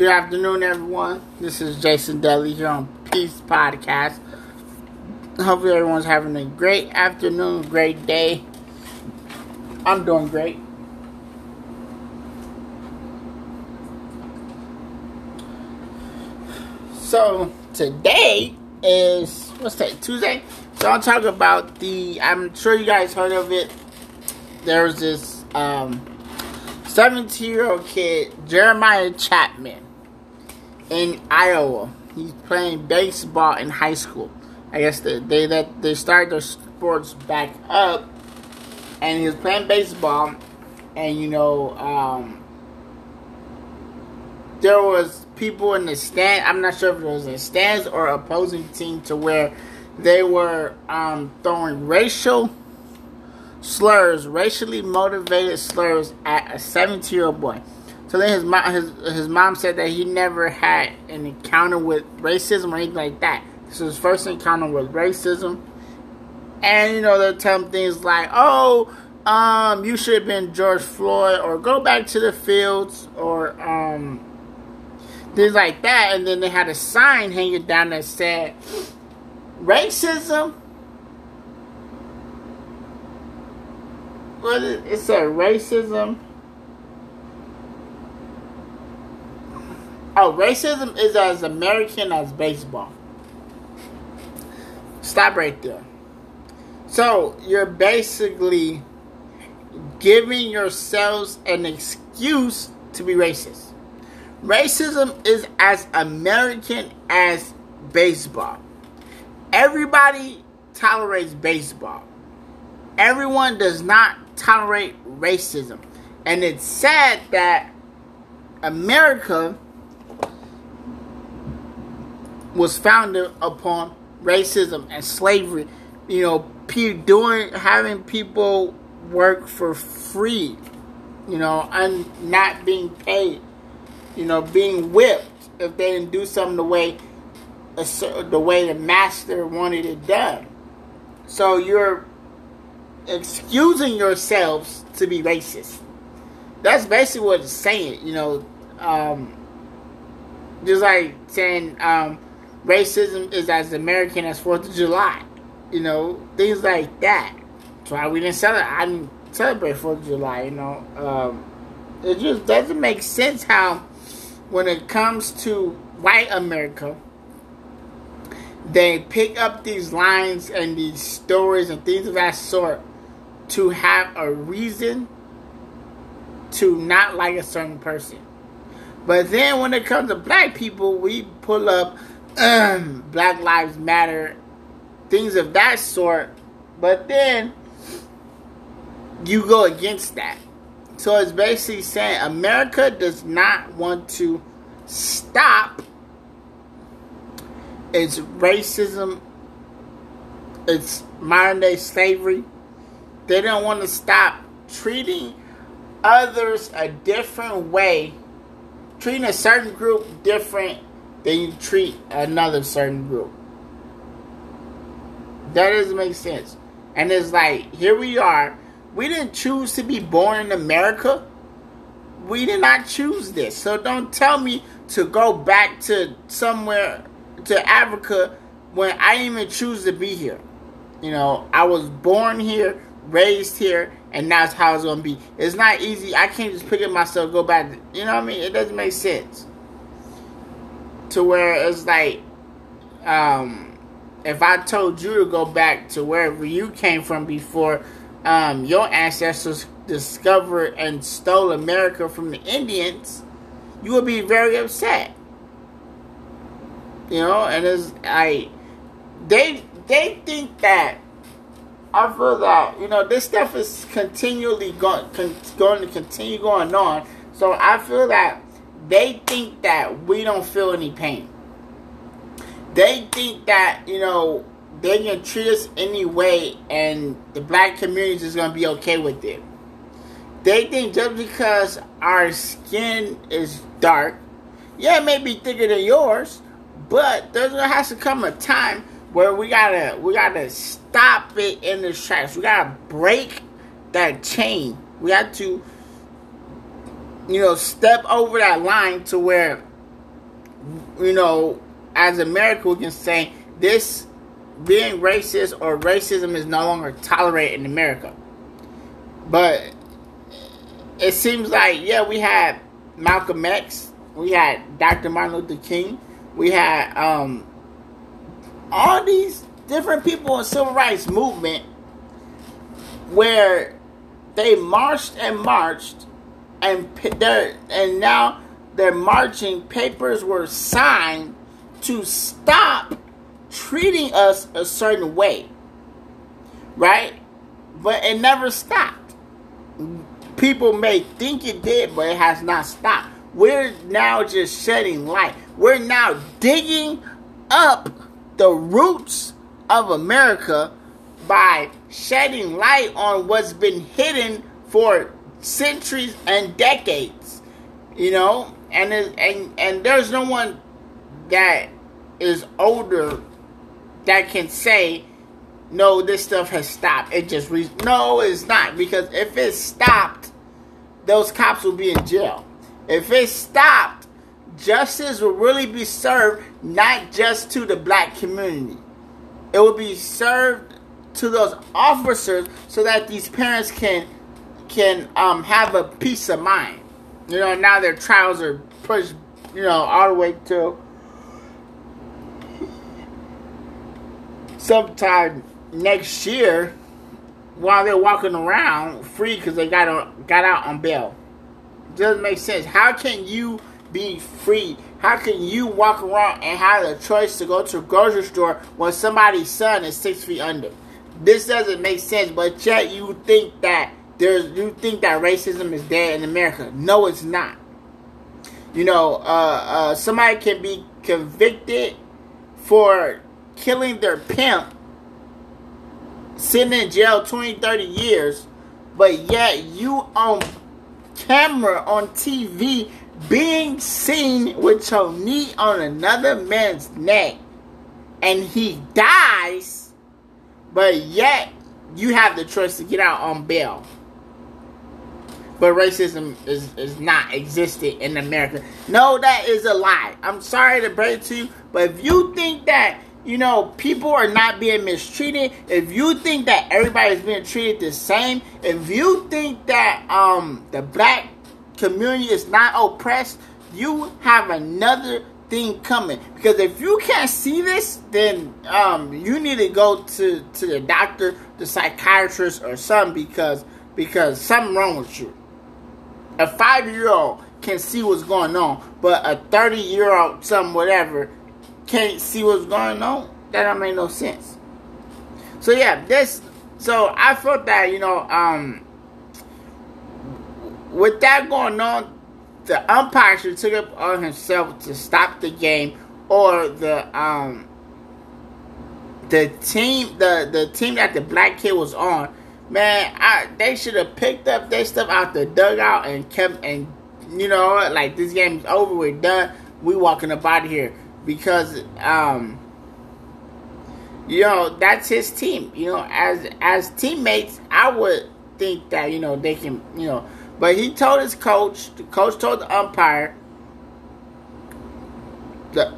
Good afternoon, everyone. This is Jason Deli here on Peace Podcast. Hopefully, everyone's having a great afternoon, great day. I'm doing great. So, today is, what's that, Tuesday? So, I'll talk about the, I'm sure you guys heard of it. There was this um, 17 year old kid, Jeremiah Chapman in Iowa. He's playing baseball in high school. I guess they they that they started their sports back up, and he was playing baseball, and you know, um, there was people in the stand. I'm not sure if it was in stands or opposing team to where they were um, throwing racial slurs, racially motivated slurs at a 17 year old boy. So then his mom, his his mom said that he never had an encounter with racism or anything like that. This was his first encounter with racism, and you know they're telling things like, "Oh, um, you should have been George Floyd," or "Go back to the fields," or um, things like that. And then they had a sign hanging down that said, "Racism." What is, it said racism Oh, racism is as American as baseball. Stop right there. So you're basically giving yourselves an excuse to be racist. Racism is as American as baseball. Everybody tolerates baseball. Everyone does not tolerate racism. And it's sad that America was founded upon racism and slavery. You know, doing having people work for free. You know, and not being paid. You know, being whipped if they didn't do something the way the way the master wanted it done. So you're excusing yourselves to be racist. That's basically what it's saying. You know, um, just like saying. Um, racism is as American as Fourth of July. You know, things like that. That's why we didn't celebrate. I didn't celebrate Fourth of July. You know, um, it just doesn't make sense how, when it comes to white America, they pick up these lines and these stories and things of that sort to have a reason to not like a certain person. But then when it comes to black people, we pull up Black Lives Matter, things of that sort. But then you go against that. So it's basically saying America does not want to stop its racism, its modern day slavery. They don't want to stop treating others a different way, treating a certain group different then you treat another certain group. That doesn't make sense. And it's like, here we are. We didn't choose to be born in America. We did not choose this. So don't tell me to go back to somewhere to Africa when I didn't even choose to be here. You know, I was born here, raised here, and that's how it's gonna be. It's not easy. I can't just pick up myself, go back. You know what I mean? It doesn't make sense to where it's like, um, if I told you to go back to wherever you came from before um, your ancestors discovered and stole America from the Indians, you would be very upset. You know, and it's like they they think that I feel that you know this stuff is continually going con- going to continue going on. So I feel that they think that we don't feel any pain. They think that, you know, they can treat us anyway and the black community is going to be okay with it. They think just because our skin is dark, yeah, it may be thicker than yours, but there's gonna have to come a time where we gotta we gotta stop it in the tracks. We gotta break that chain. We have to you know, step over that line to where you know, as America, we can say this being racist or racism is no longer tolerated in America. But it seems like, yeah, we had Malcolm X, we had Dr. Martin Luther King, we had um, all these different people in civil rights movement where they marched and marched and and now they're marching. Papers were signed to stop treating us a certain way right? But it never stopped. People may think it did but it has not stopped. We're now just shedding light. We're now digging up the roots of america by shedding light on what's been hidden for centuries and decades. You know, and and and there's no one that is older that can say no this stuff has stopped. It just re- no it's not. Because if it stopped those cops will be in jail. If it stopped justice will really be served not just to the black community. It will be served to those officers so that these parents can can um, have a peace of mind. You know, now their trials are pushed, you know, all the way to sometime next year while they're walking around free because they got on, got out on bail. Doesn't make sense. How can you be free? How can you walk around and have the choice to go to a grocery store when somebody's son is six feet under? this doesn't make sense, but yet you think that there's you think that racism is dead in America. No, it's not. You know, uh, uh, somebody can be convicted for killing their pimp, sitting in jail 20, 30 years, but yet you on camera on TV being seen with your knee on another man's neck and he dies but yet, you have the choice to get out on bail. But racism is, is not existing in America. No, that is a lie. I'm sorry to break it to you, but if you think that you know, people are not being mistreated, if you think that everybody's being treated the same, if you think that um the black community is not oppressed, you have another thing coming. Because if you can't see this, then um, you need to go to, to the doctor, the psychiatrist, or something because because something wrong with you. A five year old can see what's going on, but a thirty year old, something whatever, can't see what's going on. That don't make no sense. So yeah, this. So I felt that you know, um, with that going on, the umpire should took it on himself to stop the game, or the um the team the the team that the black kid was on, man, I, they should have picked up their stuff out the dugout and kept and you know like this game's over, we're done, we walking up out of here. Because um you know that's his team. You know, as as teammates, I would think that you know they can you know. But he told his coach, the coach told the umpire, the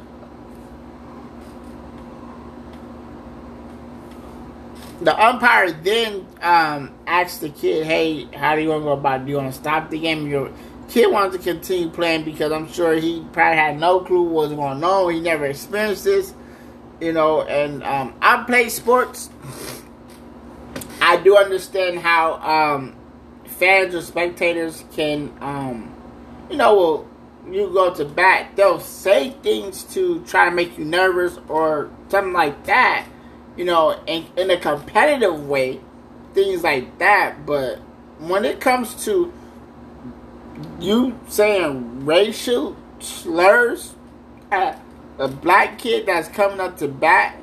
the umpire then um, asked the kid, "Hey, how do you want to go about? It? Do you want to stop the game?" Your kid wanted to continue playing because I'm sure he probably had no clue what was going on. He never experienced this, you know. And um, I play sports. I do understand how um, fans or spectators can, um, you know, well, you go to bat, they'll say things to try to make you nervous or something like that, you know, in, in a competitive way, things like that. But when it comes to you saying racial slurs at a black kid that's coming up to bat,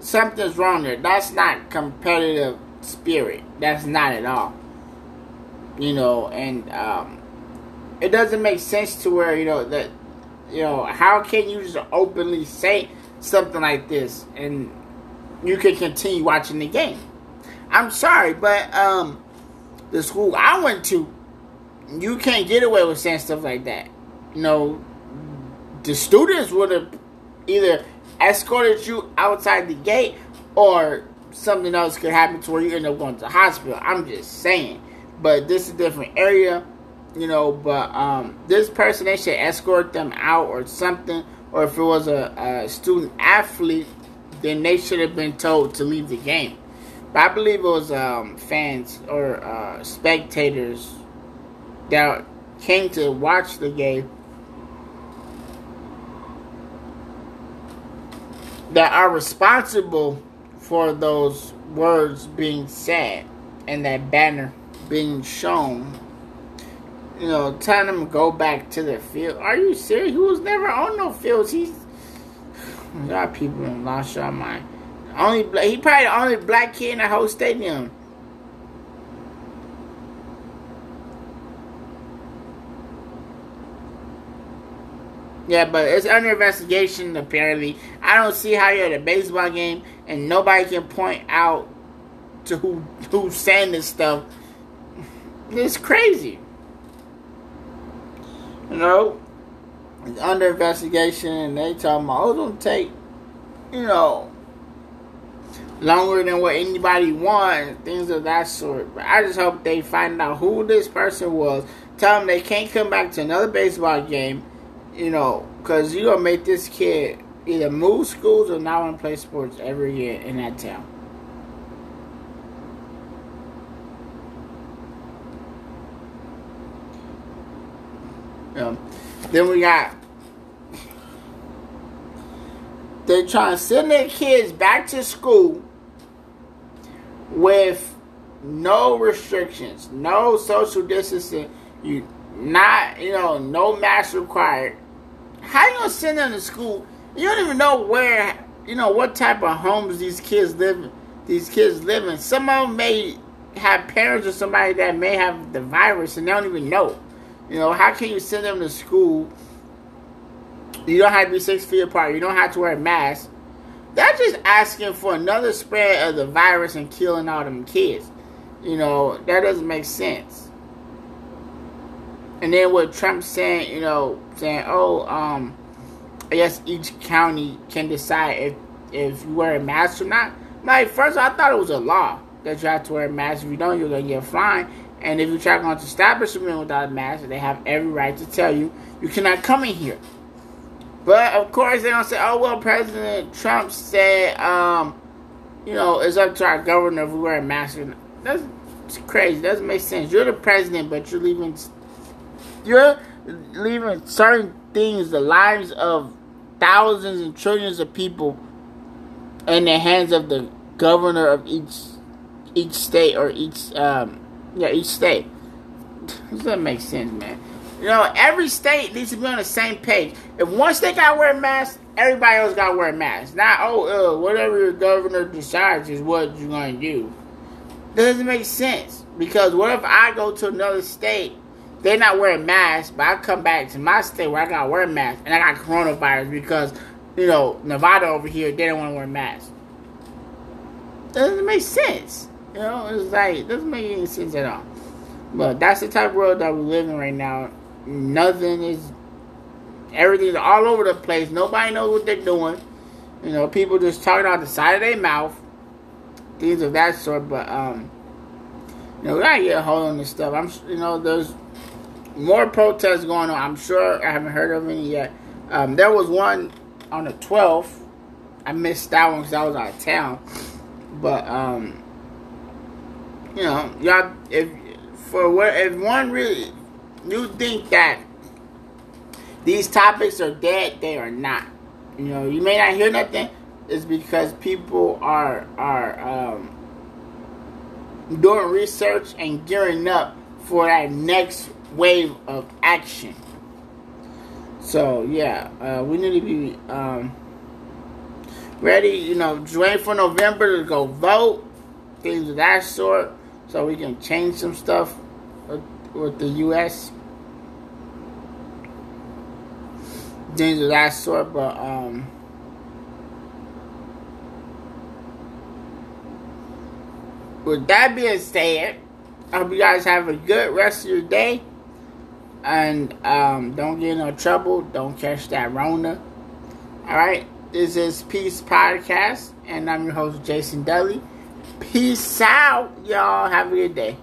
something's wrong there. That's not competitive spirit. That's not at all you know, and um, it doesn't make sense to where you know that you know how can you just openly say something like this and you can continue watching the game. I'm sorry, but um, the school I went to, you can't get away with saying stuff like that. You know, the students would have either escorted you outside the gate or something else could happen to where you end up going to the hospital. I'm just saying. But this is a different area, you know. But um, this person, they should escort them out or something. Or if it was a, a student athlete, then they should have been told to leave the game. But I believe it was um, fans or uh, spectators that came to watch the game that are responsible for those words being said and that banner being shown. You know, telling them to go back to the field. Are you serious? He was never on no fields. He's a lot of people in lost your mind. Only he probably the only black kid in the whole stadium. Yeah, but it's under investigation apparently. I don't see how you're at a baseball game and nobody can point out to who who's saying this stuff. It's crazy. You know, it's under investigation and they talking about oh, it's gonna take, you know, longer than what anybody wants, things of that sort. But I just hope they find out who this person was. Tell them they can't come back to another baseball game you know, because you're to make this kid either move schools or not want to play sports ever again in that town. Um, then we got they're trying to send their kids back to school with no restrictions, no social distancing, you not you know no mask required how you gonna send them to school? You don't even know where, you know, what type of homes these kids live. These kids live in. Some of them may have parents or somebody that may have the virus and they don't even know. You know, how can you send them to school? You don't have to be six feet apart. You don't have to wear a mask. That's just asking for another spread of the virus and killing all them kids. You know, that doesn't make sense. And then what Trump saying, you know, saying, oh, um, I guess each county can decide if if you wear a mask or not. Like first, I thought it was a law that you have to wear a mask. If you don't, you're gonna get fined. And if you try going to go a establishment without a mask, they have every right to tell you you cannot come in here. But of course, they don't say, "Oh well, President Trump said, um, you know, it's up to our governor if we wear a mask." That's crazy. Doesn't make sense. You're the president, but you're leaving. You're leaving certain things, the lives of thousands and trillions of people, in the hands of the governor of each each state or each um yeah each state. Doesn't make sense, man. You know, every state needs to be on the same page. If one state got to wear a mask, everybody else got to wear a mask. Not oh, uh, whatever your governor decides is what you're going to do. Doesn't make sense because what if I go to another state they're not wearing masks, but I come back to my state where I gotta wear a mask, and I got coronavirus because, you know, Nevada over here, they don't want to wear masks. Doesn't make sense. You know, it's like, it doesn't make any sense at all. But that's the type of world that we live in right now. Nothing is, everything's all over the place. Nobody knows what they're doing. You know, people just talking out the side of their mouth. Things of that sort. But, um, you know, we gotta get a hold on this stuff. I'm, you know, there's more protests going on. I'm sure I haven't heard of any yet. Um, there was one on the 12th. I missed that one because I was out of town. But um, you know, y'all, if for what if one really you think that these topics are dead, they are not. You know, you may not hear nothing. It's because people are are um, doing research and gearing up for that next wave of action. So yeah, uh, we need to be um, ready. You know, waiting for November to go vote, things of that sort, so we can change some stuff with, with the U.S. Things of that sort, but um. With that being said, I hope you guys have a good rest of your day. And um, don't get in no trouble. Don't catch that Rona. All right. This is Peace Podcast, and I'm your host, Jason Dudley. Peace out, y'all. Have a good day.